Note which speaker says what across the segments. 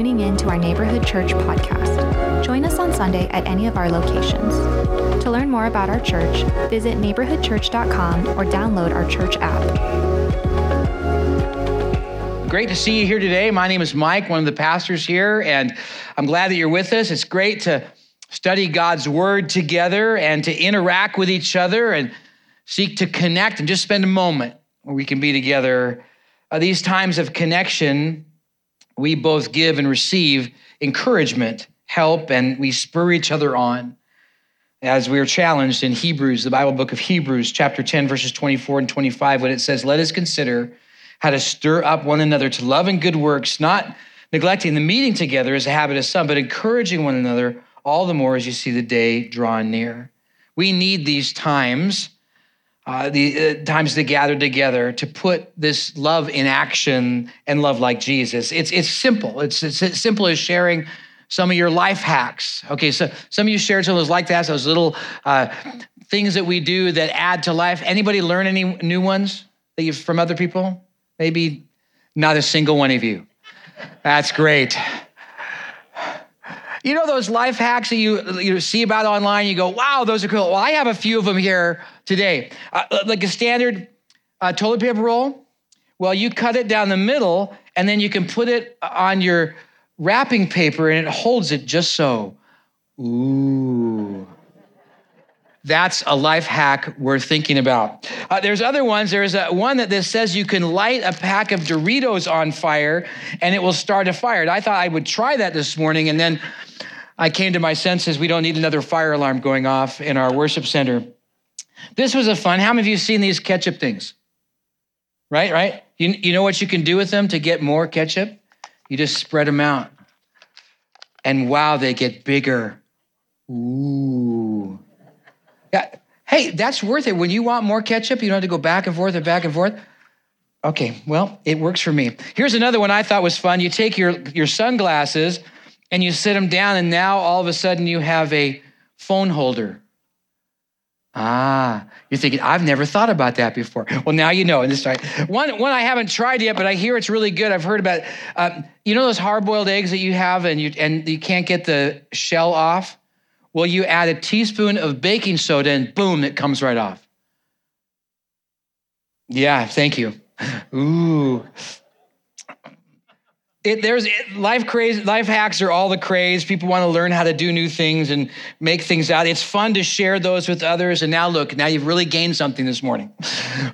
Speaker 1: tuning in to our Neighborhood Church podcast. Join us on Sunday at any of our locations. To learn more about our church, visit neighborhoodchurch.com or download our church app.
Speaker 2: Great to see you here today. My name is Mike, one of the pastors here, and I'm glad that you're with us. It's great to study God's word together and to interact with each other and seek to connect and just spend a moment where we can be together. Uh, these times of connection we both give and receive encouragement, help, and we spur each other on. As we are challenged in Hebrews, the Bible book of Hebrews, chapter 10, verses 24 and 25, when it says, Let us consider how to stir up one another to love and good works, not neglecting the meeting together as a habit of some, but encouraging one another all the more as you see the day drawing near. We need these times uh, the uh, times to gather together to put this love in action and love like Jesus. It's it's simple. It's, it's as simple as sharing some of your life hacks. Okay, so some of you shared some of those like that, those little uh, things that we do that add to life. Anybody learn any new ones that you from other people? Maybe not a single one of you. That's great. You know those life hacks that you, you see about online? You go, wow, those are cool. Well, I have a few of them here today. Uh, like a standard uh, toilet paper roll. Well, you cut it down the middle, and then you can put it on your wrapping paper, and it holds it just so. Ooh. That's a life hack worth thinking about. Uh, there's other ones. There's a, one that this says you can light a pack of Doritos on fire and it will start a fire. And I thought I would try that this morning, and then I came to my senses. We don't need another fire alarm going off in our worship center. This was a fun. How many of you seen these ketchup things? Right, right? You, you know what you can do with them to get more ketchup? You just spread them out. And wow, they get bigger. Ooh. Yeah. Hey, that's worth it. When you want more ketchup, you don't have to go back and forth and back and forth. Okay, well, it works for me. Here's another one I thought was fun. You take your, your sunglasses and you sit them down, and now all of a sudden you have a phone holder. Ah, you're thinking, I've never thought about that before. Well, now you know. And this one, one I haven't tried yet, but I hear it's really good. I've heard about, uh, you know, those hard-boiled eggs that you have, and you and you can't get the shell off. Well, you add a teaspoon of baking soda, and boom, it comes right off. Yeah, thank you. Ooh, it, there's it, life craze, life hacks are all the craze. People want to learn how to do new things and make things out. It's fun to share those with others. And now look, now you've really gained something this morning.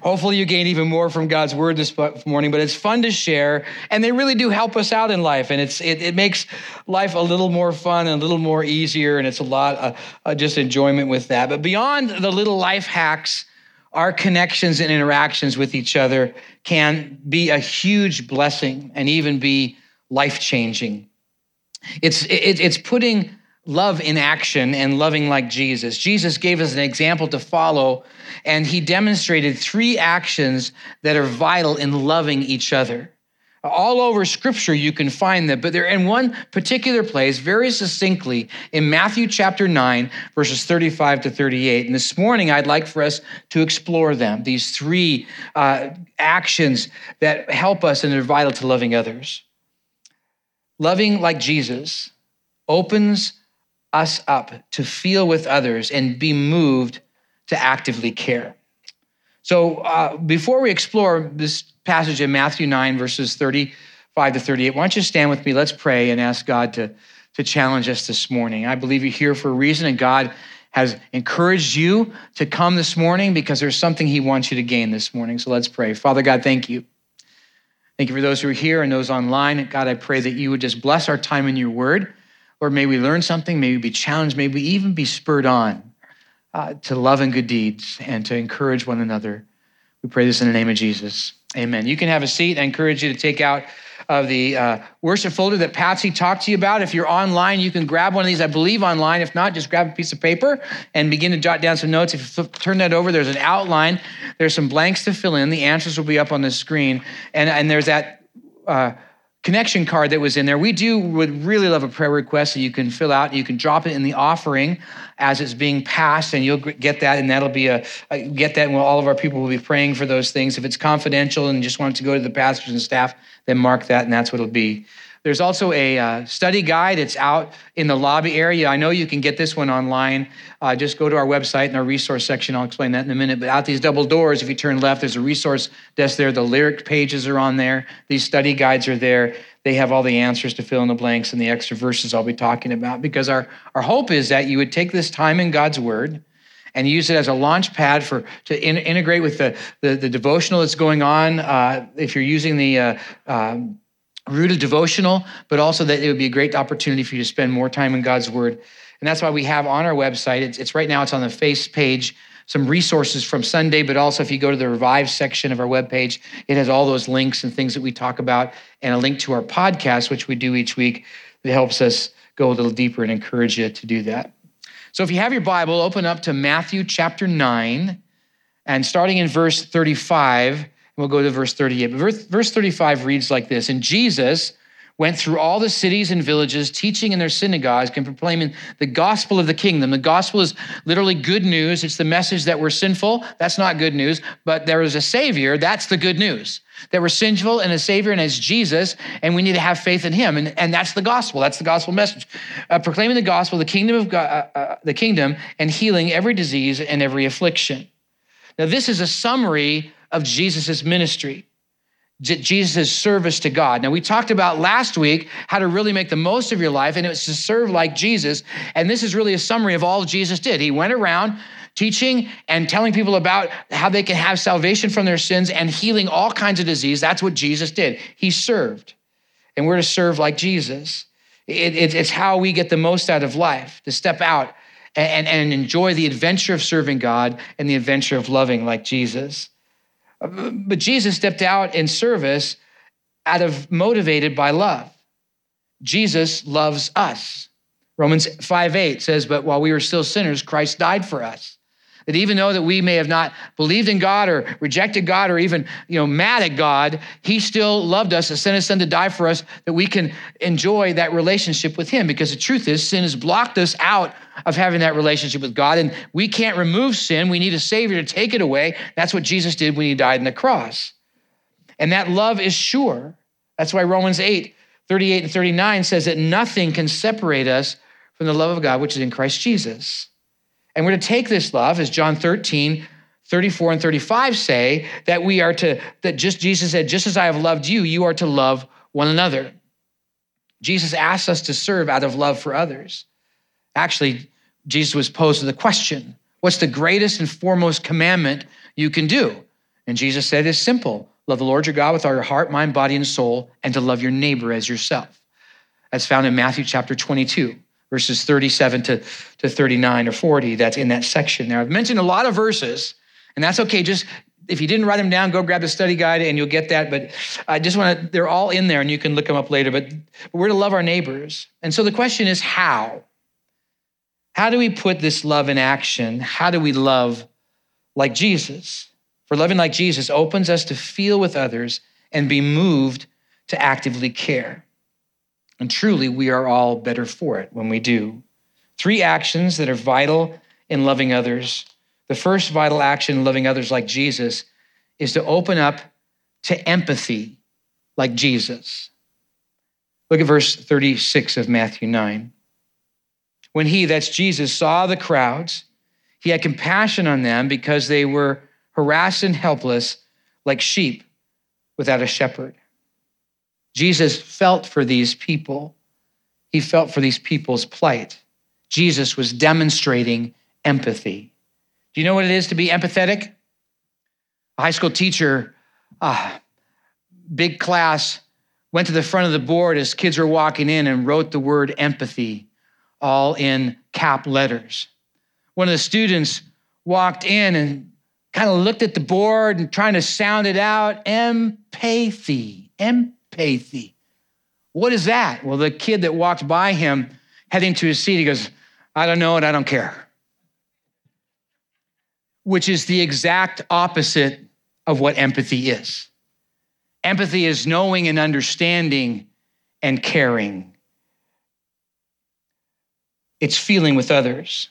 Speaker 2: Hopefully you gained even more from God's word this morning, but it's fun to share. And they really do help us out in life. And it's, it, it makes life a little more fun and a little more easier. And it's a lot of uh, just enjoyment with that. But beyond the little life hacks, our connections and interactions with each other can be a huge blessing and even be life changing. It's, it, it's putting love in action and loving like Jesus. Jesus gave us an example to follow, and he demonstrated three actions that are vital in loving each other. All over scripture, you can find them, but they're in one particular place, very succinctly, in Matthew chapter 9, verses 35 to 38. And this morning, I'd like for us to explore them, these three uh, actions that help us and are vital to loving others. Loving like Jesus opens us up to feel with others and be moved to actively care. So, uh, before we explore this passage in Matthew 9, verses 35 to 38, why don't you stand with me? Let's pray and ask God to, to challenge us this morning. I believe you're here for a reason, and God has encouraged you to come this morning because there's something He wants you to gain this morning. So, let's pray. Father God, thank you. Thank you for those who are here and those online. God, I pray that you would just bless our time in your word. Or may we learn something, may we be challenged, may we even be spurred on uh, to love and good deeds and to encourage one another. We pray this in the name of Jesus. Amen. You can have a seat. I encourage you to take out of the uh, worship folder that Patsy talked to you about. If you're online, you can grab one of these, I believe, online. If not, just grab a piece of paper and begin to jot down some notes. If you flip, turn that over, there's an outline. There's some blanks to fill in. The answers will be up on the screen. And, and there's that uh, connection card that was in there. We do would really love a prayer request that you can fill out. You can drop it in the offering as it's being passed, and you'll get that, and that'll be a, a get that. And all of our people will be praying for those things. If it's confidential and just want to go to the pastors and staff, then mark that, and that's what it'll be. There's also a uh, study guide. It's out in the lobby area. I know you can get this one online. Uh, just go to our website in our resource section. I'll explain that in a minute. But out these double doors, if you turn left, there's a resource desk there. The lyric pages are on there. These study guides are there. They have all the answers to fill in the blanks and the extra verses I'll be talking about. Because our, our hope is that you would take this time in God's Word and use it as a launch pad for to in, integrate with the, the, the devotional that's going on. Uh, if you're using the uh, um, rooted devotional, but also that it would be a great opportunity for you to spend more time in God's Word. And that's why we have on our website. It's, it's right now. It's on the face page. Some resources from Sunday, but also if you go to the Revive section of our webpage, it has all those links and things that we talk about, and a link to our podcast, which we do each week, that helps us go a little deeper and encourage you to do that. So if you have your Bible, open up to Matthew chapter 9, and starting in verse 35, we'll go to verse 38. But verse, verse 35 reads like this And Jesus went through all the cities and villages, teaching in their synagogues and proclaiming the gospel of the kingdom. The gospel is literally good news. It's the message that we're sinful. That's not good news. But there is a Savior. That's the good news. That we're sinful and a Savior, and as Jesus, and we need to have faith in Him. And, and that's the gospel. That's the gospel message. Uh, proclaiming the gospel, the kingdom of God, uh, uh, the kingdom, and healing every disease and every affliction. Now, this is a summary of Jesus' ministry. Jesus' service to God. Now, we talked about last week how to really make the most of your life, and it was to serve like Jesus. And this is really a summary of all Jesus did. He went around teaching and telling people about how they can have salvation from their sins and healing all kinds of disease. That's what Jesus did. He served, and we're to serve like Jesus. It, it, it's how we get the most out of life, to step out and, and enjoy the adventure of serving God and the adventure of loving like Jesus. But Jesus stepped out in service out of motivated by love. Jesus loves us. Romans 5 8 says, But while we were still sinners, Christ died for us. That even though that we may have not believed in God or rejected God or even you know mad at God, He still loved us and sent His Son to die for us that we can enjoy that relationship with Him. Because the truth is, sin has blocked us out of having that relationship with God, and we can't remove sin. We need a Savior to take it away. That's what Jesus did when He died on the cross. And that love is sure. That's why Romans 8, 38 and 39 says that nothing can separate us from the love of God, which is in Christ Jesus. And we're to take this love, as John 13, 34 and 35 say, that we are to, that just Jesus said, just as I have loved you, you are to love one another. Jesus asks us to serve out of love for others. Actually, Jesus was posed with a question What's the greatest and foremost commandment you can do? And Jesus said, It's simple love the Lord your God with all your heart, mind, body, and soul, and to love your neighbor as yourself. That's found in Matthew chapter 22 verses 37 to, to 39 or 40 that's in that section there. I've mentioned a lot of verses, and that's okay. Just if you didn't write them down, go grab the study guide and you'll get that. But I just want to, they're all in there and you can look them up later. But, but we're to love our neighbors. And so the question is how? How do we put this love in action? How do we love like Jesus? For loving like Jesus opens us to feel with others and be moved to actively care. And truly, we are all better for it when we do. Three actions that are vital in loving others. The first vital action in loving others like Jesus is to open up to empathy like Jesus. Look at verse 36 of Matthew 9. When he, that's Jesus, saw the crowds, he had compassion on them because they were harassed and helpless like sheep without a shepherd. Jesus felt for these people. He felt for these people's plight. Jesus was demonstrating empathy. Do you know what it is to be empathetic? A high school teacher, ah, big class, went to the front of the board as kids were walking in and wrote the word empathy all in cap letters. One of the students walked in and kind of looked at the board and trying to sound it out empathy, empathy apathy. What is that? Well, the kid that walked by him heading to his seat, he goes, I don't know and I don't care. Which is the exact opposite of what empathy is. Empathy is knowing and understanding and caring. It's feeling with others,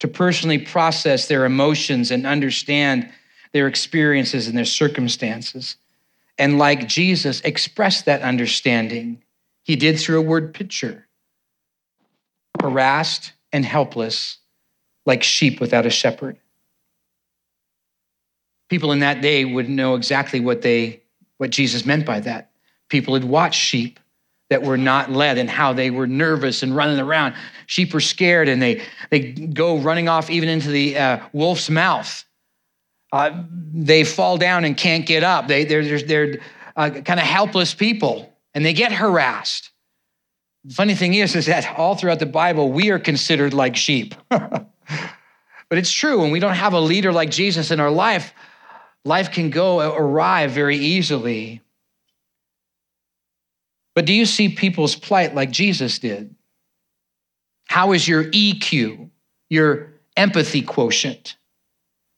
Speaker 2: to personally process their emotions and understand their experiences and their circumstances and like Jesus, express that understanding, He did through a word picture harassed and helpless, like sheep without a shepherd. People in that day would know exactly what they what Jesus meant by that. People had watched sheep that were not led and how they were nervous and running around. Sheep are scared and they, they go running off even into the uh, wolf's mouth. Uh, they fall down and can't get up. They, they're they're uh, kind of helpless people and they get harassed. The funny thing is, is that all throughout the Bible, we are considered like sheep. but it's true, when we don't have a leader like Jesus in our life, life can go awry very easily. But do you see people's plight like Jesus did? How is your EQ, your empathy quotient?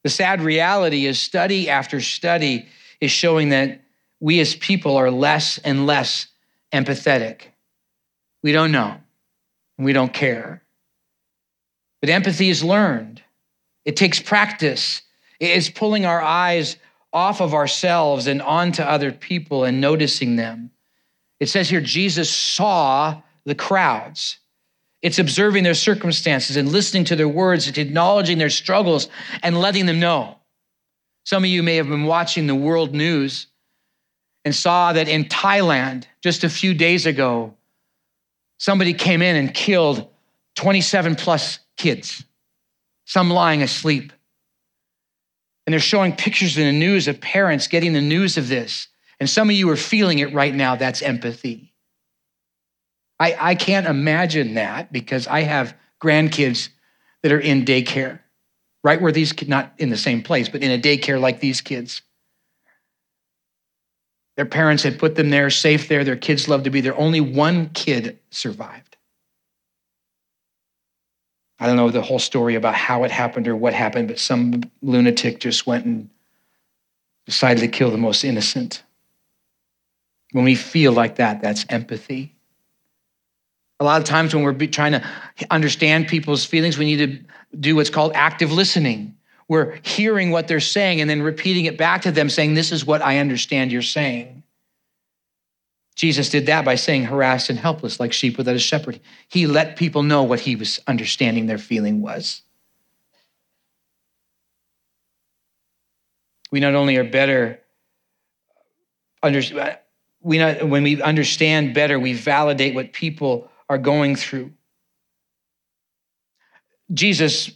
Speaker 2: The sad reality is, study after study is showing that we as people are less and less empathetic. We don't know, we don't care. But empathy is learned, it takes practice. It is pulling our eyes off of ourselves and onto other people and noticing them. It says here, Jesus saw the crowds. It's observing their circumstances and listening to their words, it's acknowledging their struggles and letting them know. Some of you may have been watching the world news and saw that in Thailand, just a few days ago, somebody came in and killed 27 plus kids, some lying asleep. And they're showing pictures in the news of parents getting the news of this and some of you are feeling it right now. That's empathy. I, I can't imagine that because I have grandkids that are in daycare, right where these kids, not in the same place, but in a daycare like these kids. Their parents had put them there, safe there. Their kids loved to be there. Only one kid survived. I don't know the whole story about how it happened or what happened, but some lunatic just went and decided to kill the most innocent. When we feel like that, that's empathy. A lot of times when we're trying to understand people's feelings, we need to do what's called active listening. We're hearing what they're saying and then repeating it back to them, saying, This is what I understand you're saying. Jesus did that by saying, harassed and helpless, like sheep without a shepherd. He let people know what he was understanding their feeling was. We not only are better under, we not, when we understand better, we validate what people are going through. Jesus,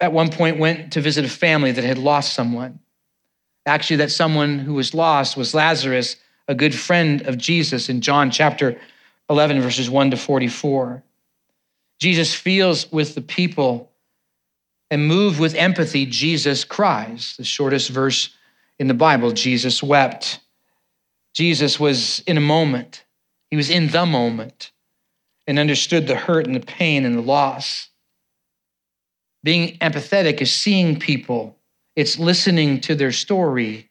Speaker 2: at one point, went to visit a family that had lost someone. Actually, that someone who was lost was Lazarus, a good friend of Jesus in John chapter 11, verses 1 to 44. Jesus feels with the people and moved with empathy, Jesus cries. The shortest verse in the Bible, Jesus wept. Jesus was in a moment, he was in the moment and understood the hurt and the pain and the loss. Being empathetic is seeing people, it's listening to their story,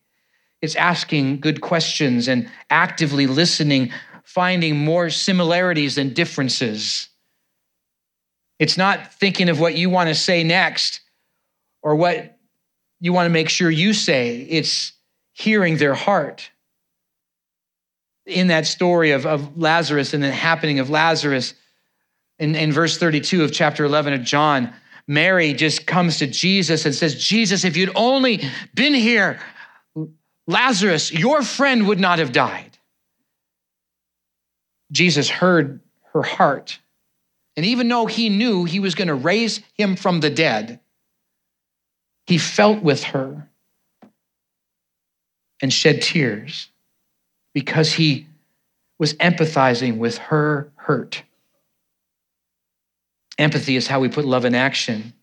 Speaker 2: it's asking good questions and actively listening, finding more similarities than differences. It's not thinking of what you want to say next or what you want to make sure you say, it's hearing their heart in that story of, of Lazarus and the happening of Lazarus, in, in verse 32 of chapter 11 of John, Mary just comes to Jesus and says, Jesus, if you'd only been here, Lazarus, your friend would not have died. Jesus heard her heart. And even though he knew he was going to raise him from the dead, he felt with her and shed tears because he was empathizing with her hurt. Empathy is how we put love in action,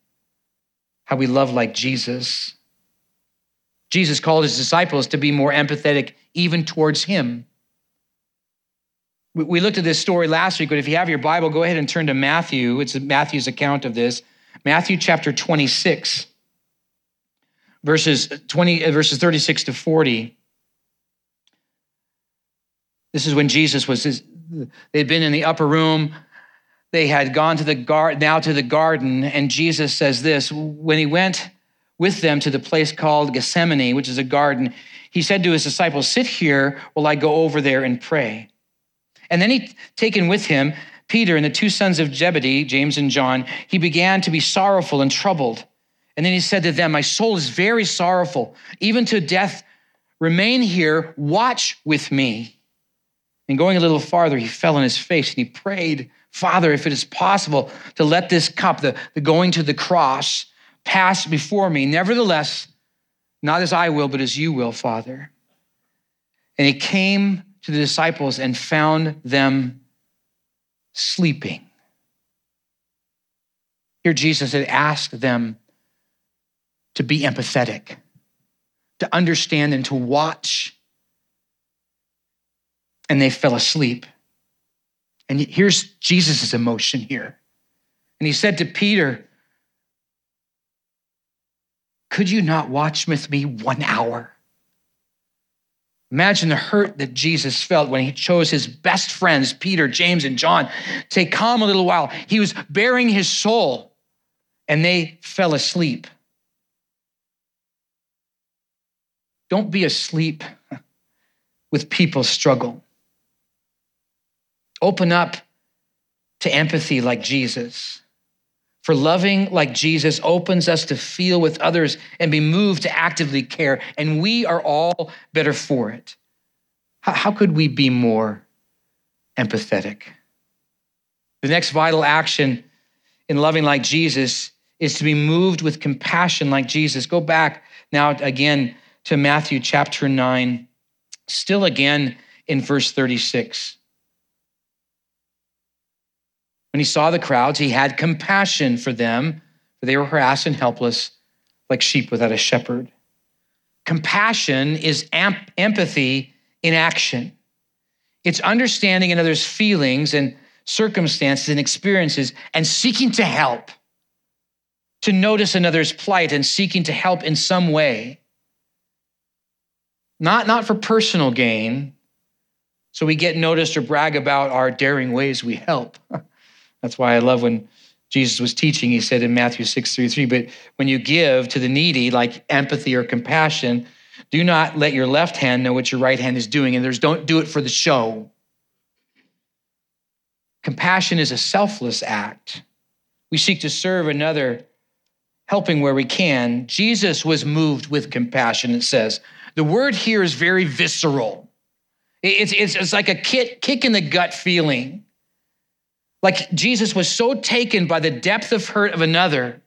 Speaker 2: how we love like Jesus. Jesus called his disciples to be more empathetic even towards him. We looked at this story last week, but if you have your Bible, go ahead and turn to Matthew. It's Matthew's account of this. Matthew chapter 26, verses 20, verses 36 to 40. This is when Jesus was, they'd been in the upper room. They had gone to the now to the garden. And Jesus says this when he went with them to the place called Gethsemane, which is a garden, he said to his disciples, Sit here while I go over there and pray. And then he taken with him Peter and the two sons of Zebedee, James and John, he began to be sorrowful and troubled. And then he said to them, My soul is very sorrowful, even to death. Remain here, watch with me. And going a little farther, he fell on his face and he prayed, Father, if it is possible to let this cup, the, the going to the cross, pass before me. Nevertheless, not as I will, but as you will, Father. And he came to the disciples and found them sleeping. Here, Jesus had asked them to be empathetic, to understand and to watch. And they fell asleep. And here's Jesus' emotion here. And he said to Peter, Could you not watch with me one hour? Imagine the hurt that Jesus felt when he chose his best friends, Peter, James, and John, to Calm a little while. He was baring his soul, and they fell asleep. Don't be asleep with people's struggle. Open up to empathy like Jesus. For loving like Jesus opens us to feel with others and be moved to actively care, and we are all better for it. How could we be more empathetic? The next vital action in loving like Jesus is to be moved with compassion like Jesus. Go back now again to Matthew chapter 9, still again in verse 36. When he saw the crowds, he had compassion for them, for they were harassed and helpless, like sheep without a shepherd. Compassion is amp- empathy in action. It's understanding another's feelings and circumstances and experiences and seeking to help, to notice another's plight and seeking to help in some way not, not for personal gain, so we get noticed or brag about our daring ways we help. That's why I love when Jesus was teaching, he said in Matthew 6 3, but when you give to the needy, like empathy or compassion, do not let your left hand know what your right hand is doing. And there's don't do it for the show. Compassion is a selfless act. We seek to serve another, helping where we can. Jesus was moved with compassion, it says. The word here is very visceral. It's, it's, it's like a kick, kick in the gut feeling. Like Jesus was so taken by the depth of hurt of another,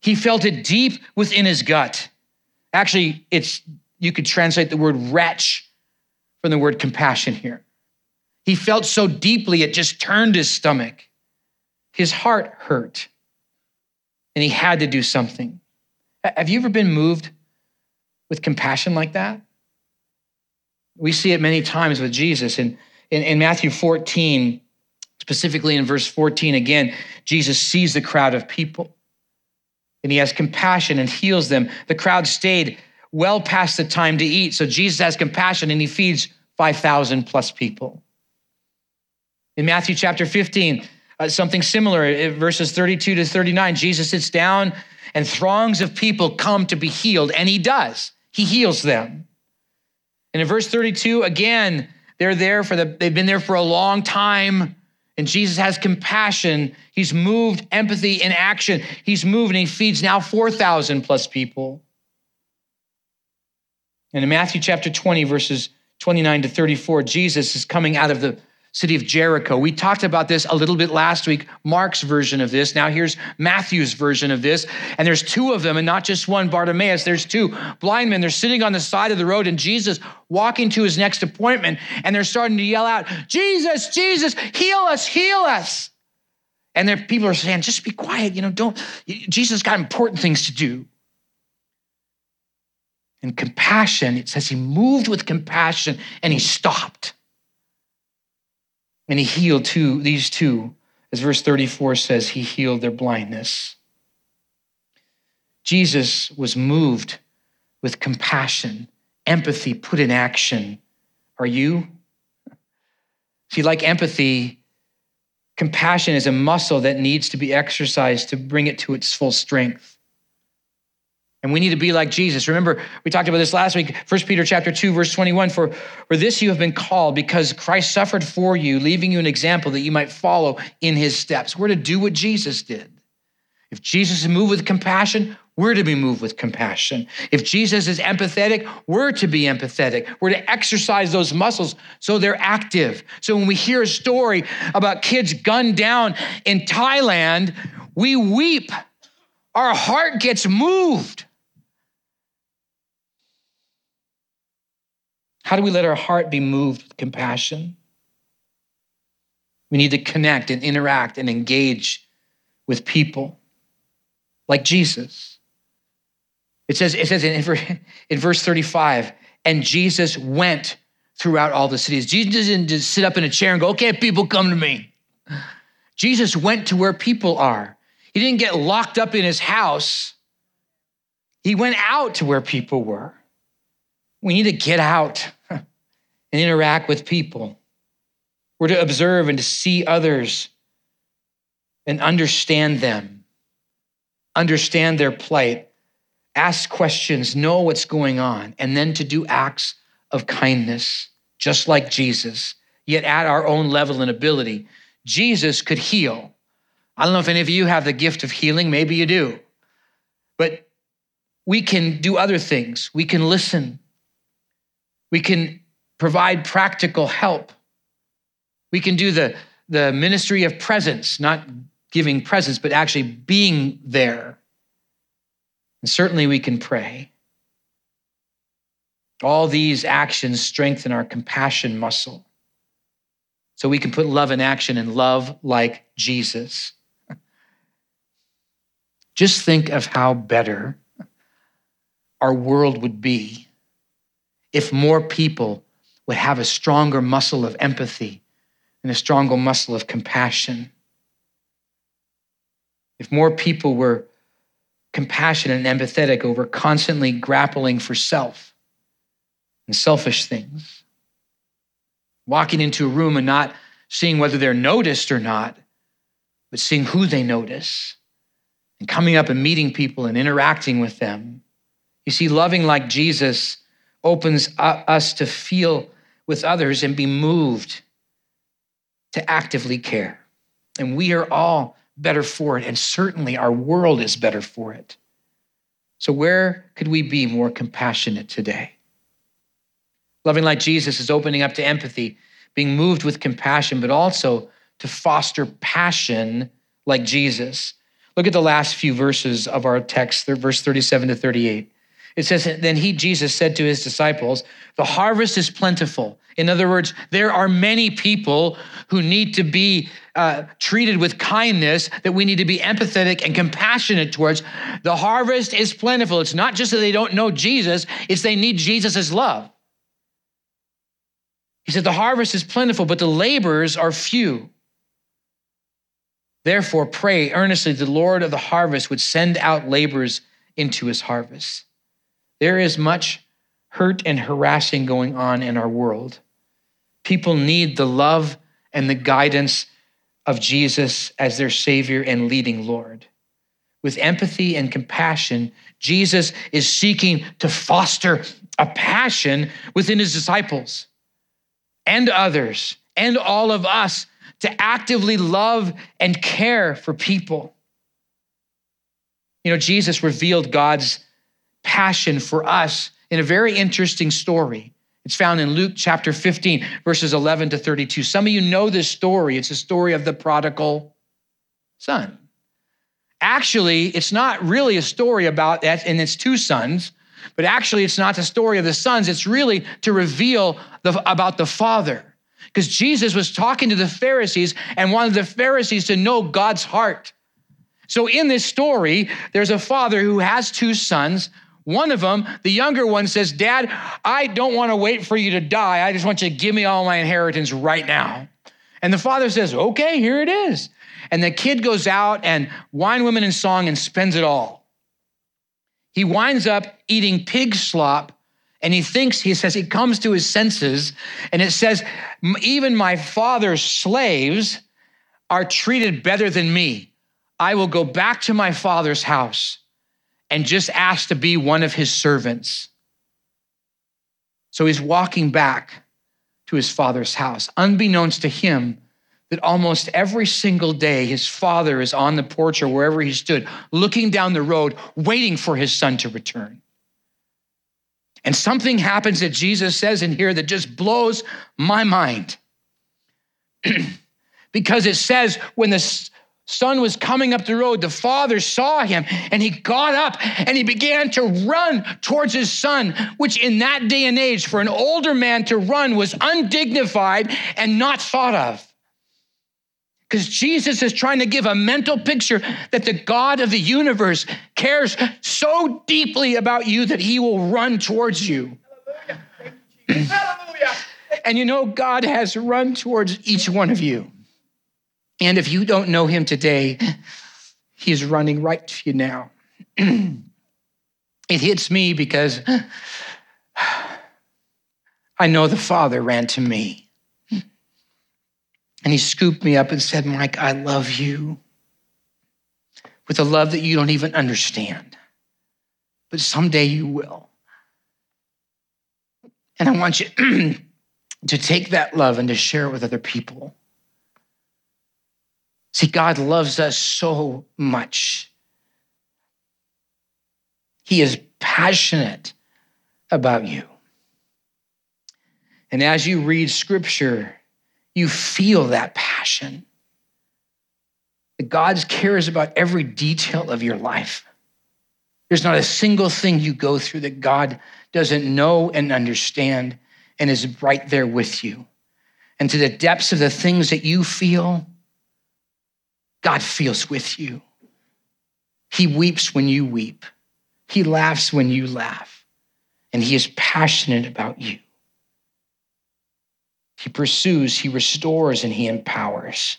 Speaker 2: he felt it deep within his gut. Actually, it's you could translate the word wretch from the word compassion here. He felt so deeply it just turned his stomach. His heart hurt, and he had to do something. Have you ever been moved with compassion like that? We see it many times with Jesus. In, in, in Matthew 14, specifically in verse 14, again, Jesus sees the crowd of people and he has compassion and heals them. The crowd stayed well past the time to eat. So Jesus has compassion and he feeds 5,000 plus people. In Matthew chapter 15, uh, something similar, verses 32 to 39, Jesus sits down and throngs of people come to be healed, and he does. He heals them. And in verse 32, again, they're there for the, they've been there for a long time. And Jesus has compassion. He's moved empathy in action. He's moved and he feeds now 4,000 plus people. And in Matthew chapter 20, verses 29 to 34, Jesus is coming out of the city of Jericho. We talked about this a little bit last week, Mark's version of this. Now here's Matthew's version of this. And there's two of them, and not just one Bartimaeus. There's two blind men. They're sitting on the side of the road, and Jesus walking to his next appointment, and they're starting to yell out, Jesus, Jesus, heal us, heal us. And there people are saying, just be quiet, you know, don't, Jesus got important things to do. And compassion, it says he moved with compassion and he stopped. And he healed two, these two, as verse 34 says, he healed their blindness. Jesus was moved with compassion, empathy put in action. Are you? See, like empathy, compassion is a muscle that needs to be exercised to bring it to its full strength. And we need to be like Jesus. Remember, we talked about this last week, 1 Peter chapter 2, verse 21. For, for this you have been called, because Christ suffered for you, leaving you an example that you might follow in his steps. We're to do what Jesus did. If Jesus is moved with compassion, we're to be moved with compassion. If Jesus is empathetic, we're to be empathetic. We're to exercise those muscles so they're active. So when we hear a story about kids gunned down in Thailand, we weep. Our heart gets moved. How do we let our heart be moved with compassion? We need to connect and interact and engage with people like Jesus. It says, it says in, in verse 35, and Jesus went throughout all the cities. Jesus didn't just sit up in a chair and go, okay, people come to me. Jesus went to where people are. He didn't get locked up in his house. He went out to where people were. We need to get out and interact with people. We're to observe and to see others and understand them, understand their plight, ask questions, know what's going on, and then to do acts of kindness, just like Jesus, yet at our own level and ability. Jesus could heal. I don't know if any of you have the gift of healing, maybe you do. But we can do other things. We can listen. We can provide practical help. We can do the, the ministry of presence, not giving presents, but actually being there. And certainly we can pray. All these actions strengthen our compassion muscle. So we can put love in action and love like Jesus. Just think of how better our world would be if more people would have a stronger muscle of empathy and a stronger muscle of compassion. If more people were compassionate and empathetic over constantly grappling for self and selfish things, walking into a room and not seeing whether they're noticed or not, but seeing who they notice and coming up and meeting people and interacting with them. You see, loving like Jesus opens us to feel with others and be moved to actively care. And we are all better for it, and certainly our world is better for it. So, where could we be more compassionate today? Loving like Jesus is opening up to empathy, being moved with compassion, but also to foster passion like Jesus. Look at the last few verses of our text, verse 37 to 38. It says, Then he, Jesus, said to his disciples, The harvest is plentiful. In other words, there are many people who need to be uh, treated with kindness, that we need to be empathetic and compassionate towards. The harvest is plentiful. It's not just that they don't know Jesus, it's they need Jesus' love. He said, The harvest is plentiful, but the laborers are few. Therefore, pray earnestly the Lord of the harvest would send out laborers into his harvest. There is much hurt and harassing going on in our world. People need the love and the guidance of Jesus as their Savior and leading Lord. With empathy and compassion, Jesus is seeking to foster a passion within his disciples and others and all of us to actively love and care for people. You know, Jesus revealed God's passion for us in a very interesting story. It's found in Luke chapter 15, verses 11 to 32. Some of you know this story. It's a story of the prodigal son. Actually, it's not really a story about that and its two sons, but actually, it's not the story of the sons. It's really to reveal the, about the father. Because Jesus was talking to the Pharisees and wanted the Pharisees to know God's heart. So, in this story, there's a father who has two sons. One of them, the younger one, says, Dad, I don't want to wait for you to die. I just want you to give me all my inheritance right now. And the father says, Okay, here it is. And the kid goes out and wine, women, and song and spends it all. He winds up eating pig slop and he thinks, he says, he comes to his senses and it says, Even my father's slaves are treated better than me. I will go back to my father's house and just asked to be one of his servants. So he's walking back to his father's house, unbeknownst to him that almost every single day his father is on the porch or wherever he stood, looking down the road, waiting for his son to return. And something happens that Jesus says in here that just blows my mind. because it says when the son was coming up the road, the father saw him and he got up and he began to run towards his son, which in that day and age, for an older man to run was undignified and not thought of. Because Jesus is trying to give a mental picture that the God of the universe cares so deeply about you that he will run towards you. Hallelujah. Hallelujah. and you know, God has run towards each one of you. And if you don't know him today, he's running right to you now. it hits me because I know the Father ran to me. And he scooped me up and said, Mike, I love you with a love that you don't even understand, but someday you will. And I want you to take that love and to share it with other people. See, God loves us so much. He is passionate about you. And as you read scripture, you feel that passion. That God cares about every detail of your life. There's not a single thing you go through that God doesn't know and understand and is right there with you. And to the depths of the things that you feel, God feels with you. He weeps when you weep, He laughs when you laugh, and He is passionate about you. He pursues, He restores, and He empowers.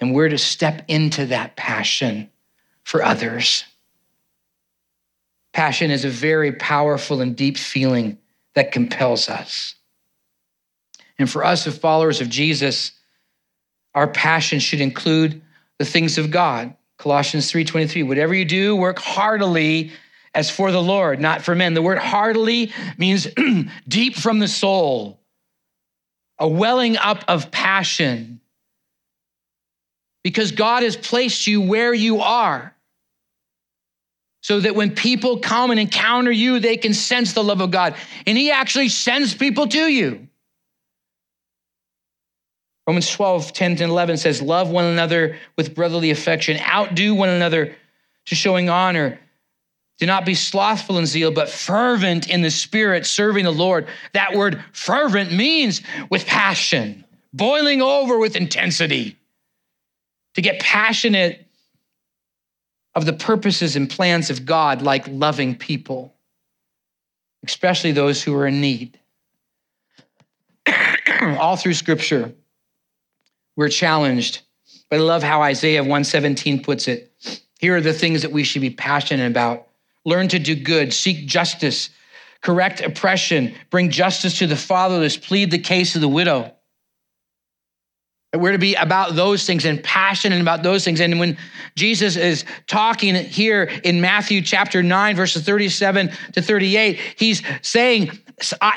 Speaker 2: And we're to step into that passion for others. Passion is a very powerful and deep feeling that compels us. And for us, as followers of Jesus, our passion should include the things of God. Colossians 3:23, whatever you do, work heartily as for the Lord, not for men. The word heartily means deep from the soul, a welling up of passion. Because God has placed you where you are. So that when people come and encounter you, they can sense the love of God. And He actually sends people to you. Romans 12, 10 and 11 says, Love one another with brotherly affection, outdo one another to showing honor. Do not be slothful in zeal, but fervent in the spirit, serving the Lord. That word fervent means with passion, boiling over with intensity. To get passionate of the purposes and plans of God, like loving people, especially those who are in need. All through scripture, we're challenged. But I love how Isaiah 117 puts it. Here are the things that we should be passionate about. Learn to do good, seek justice, correct oppression, bring justice to the fatherless, plead the case of the widow. We're to be about those things and passionate about those things. And when Jesus is talking here in Matthew chapter 9, verses 37 to 38, he's saying,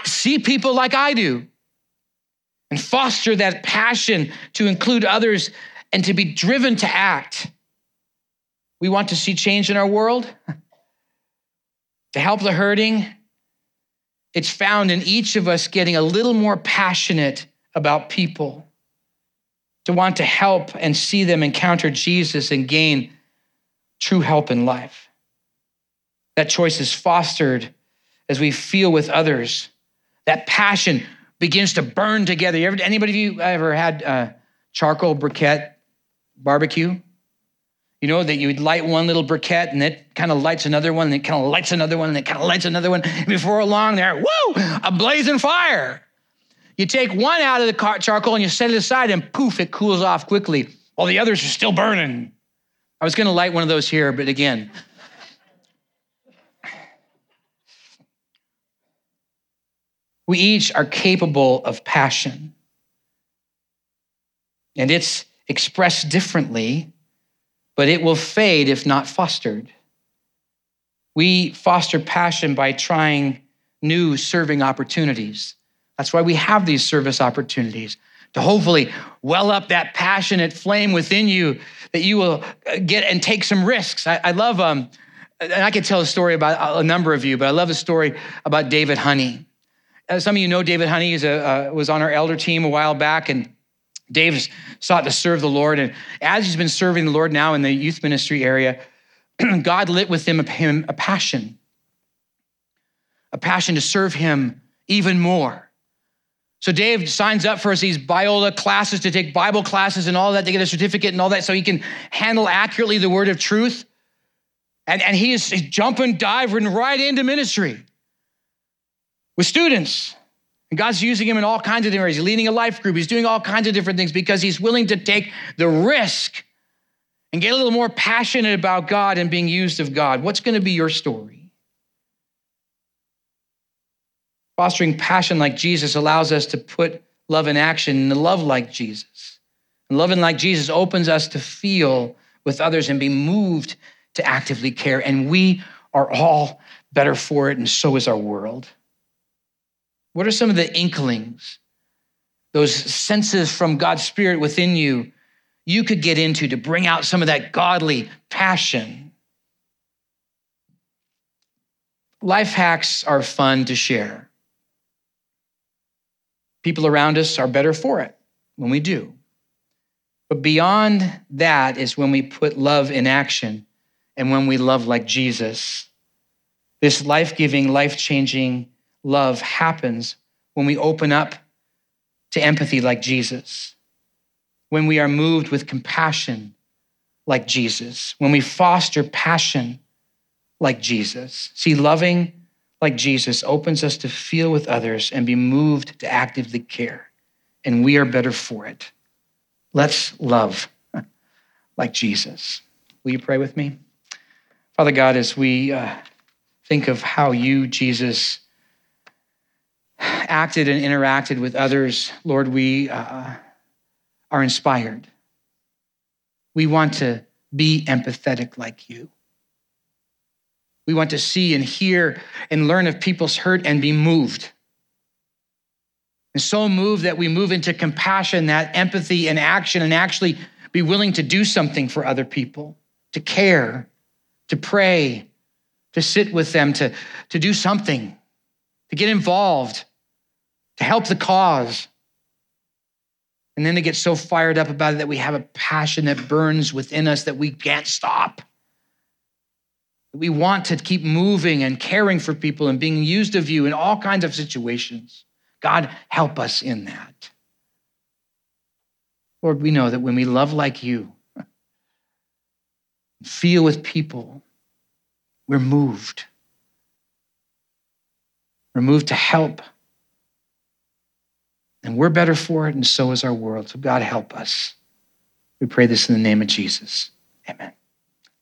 Speaker 2: See people like I do and foster that passion to include others and to be driven to act. We want to see change in our world, to help the hurting. It's found in each of us getting a little more passionate about people, to want to help and see them encounter Jesus and gain true help in life. That choice is fostered as we feel with others. That passion begins to burn together. You ever, anybody of you ever had uh, charcoal briquette barbecue? You know that you'd light one little briquette and it kind of lights another one, and it kind of lights another one, and it kind of lights another one. And before long, they're woo, a blazing fire. You take one out of the charcoal and you set it aside, and poof, it cools off quickly, while the others are still burning. I was going to light one of those here, but again, We each are capable of passion. And it's expressed differently, but it will fade if not fostered. We foster passion by trying new serving opportunities. That's why we have these service opportunities to hopefully well up that passionate flame within you that you will uh, get and take some risks. I, I love, um, and I could tell a story about a number of you, but I love a story about David Honey. Uh, some of you know David Honey a, uh, was on our elder team a while back, and Dave's sought to serve the Lord. And as he's been serving the Lord now in the youth ministry area, God lit within him a passion, a passion to serve him even more. So Dave signs up for these Biola classes to take Bible classes and all that to get a certificate and all that so he can handle accurately the word of truth. And, and he is jumping, diving right into ministry with students. And God's using him in all kinds of different ways. He's leading a life group. He's doing all kinds of different things because he's willing to take the risk and get a little more passionate about God and being used of God. What's going to be your story? Fostering passion like Jesus allows us to put love in action and love like Jesus. And loving like Jesus opens us to feel with others and be moved to actively care. And we are all better for it, and so is our world. What are some of the inklings, those senses from God's Spirit within you, you could get into to bring out some of that godly passion? Life hacks are fun to share. People around us are better for it when we do. But beyond that is when we put love in action and when we love like Jesus. This life giving, life changing love happens when we open up to empathy like Jesus, when we are moved with compassion like Jesus, when we foster passion like Jesus. See, loving like Jesus opens us to feel with others and be moved to actively care. And we are better for it. Let's love like Jesus. Will you pray with me? Father God, as we uh, think of how you, Jesus, acted and interacted with others, Lord, we uh, are inspired. We want to be empathetic like you. We want to see and hear and learn of people's hurt and be moved. And so moved that we move into compassion, that empathy and action, and actually be willing to do something for other people, to care, to pray, to sit with them, to, to do something, to get involved, to help the cause. And then to get so fired up about it that we have a passion that burns within us that we can't stop. We want to keep moving and caring for people and being used of you in all kinds of situations. God, help us in that. Lord, we know that when we love like you, feel with people, we're moved. We're moved to help. And we're better for it, and so is our world. So, God, help us. We pray this in the name of Jesus. Amen.